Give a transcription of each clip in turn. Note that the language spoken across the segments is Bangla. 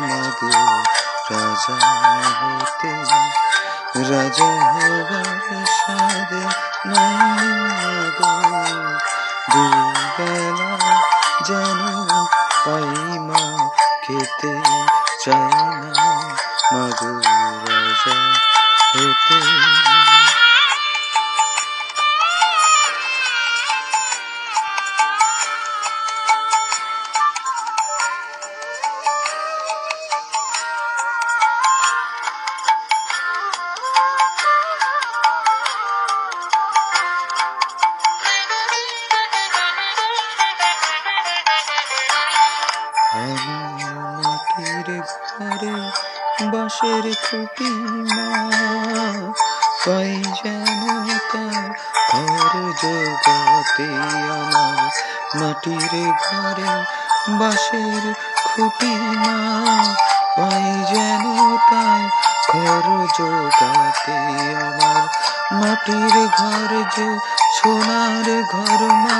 মাগো রাজা হতে। রাজা হবার সাদে নাই মাগো। দুবেলা যেন পাই মা খেতে চাই না মাগো রাজা হতে। ঘরে বাঁশের খুঁটি মা। পাই যেন তার ঘর জোগাতে আমার মাটির ঘরে বাঁশের খুঁটি মা। পাই যেন তাই ঘর জোগাতে আমার মাটির ঘর যে সোনার ঘর মা।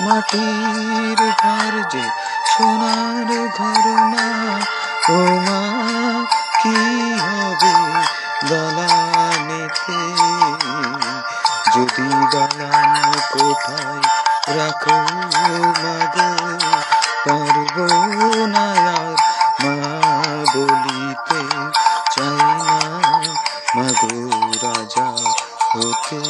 মাটির ঘর যে সোনার ঘর যদি দালান কোথায় রাখো মাগো পারব না মা বলিতে চাই না মাগো রাজা হতে।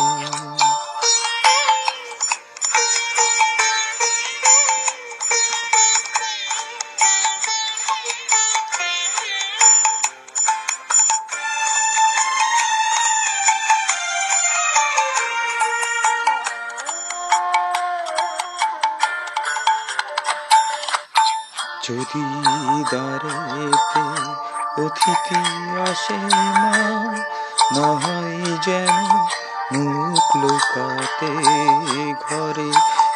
যদি দাঁড়েতে অতিথি আসে মা না হয় যেন মুখ লোকাতে ঘরে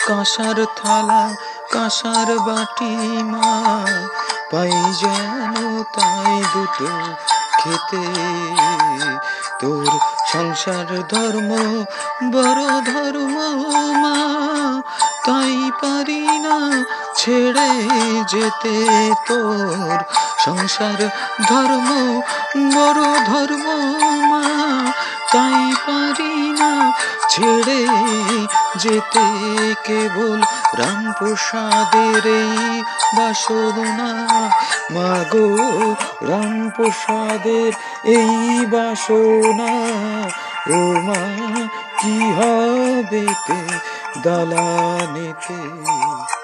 কাঁসার থালা, কাঁসার বাটি মা, পাই যেন তাই দুটো খেতে। তোর সংসার ধর্ম বড় ধর্ম মা, তাই পারি না ছেড়ে যেতে তোর সংসার ধর্ম, বড় ধর্ম মা, তাই পারি না ছেড়ে যেতে কেবল রামপ্রসাদের এই বাসনা। মাগো রামপ্রসাদের এই বাসনা, ও মা, কি হবে दलाने तेरी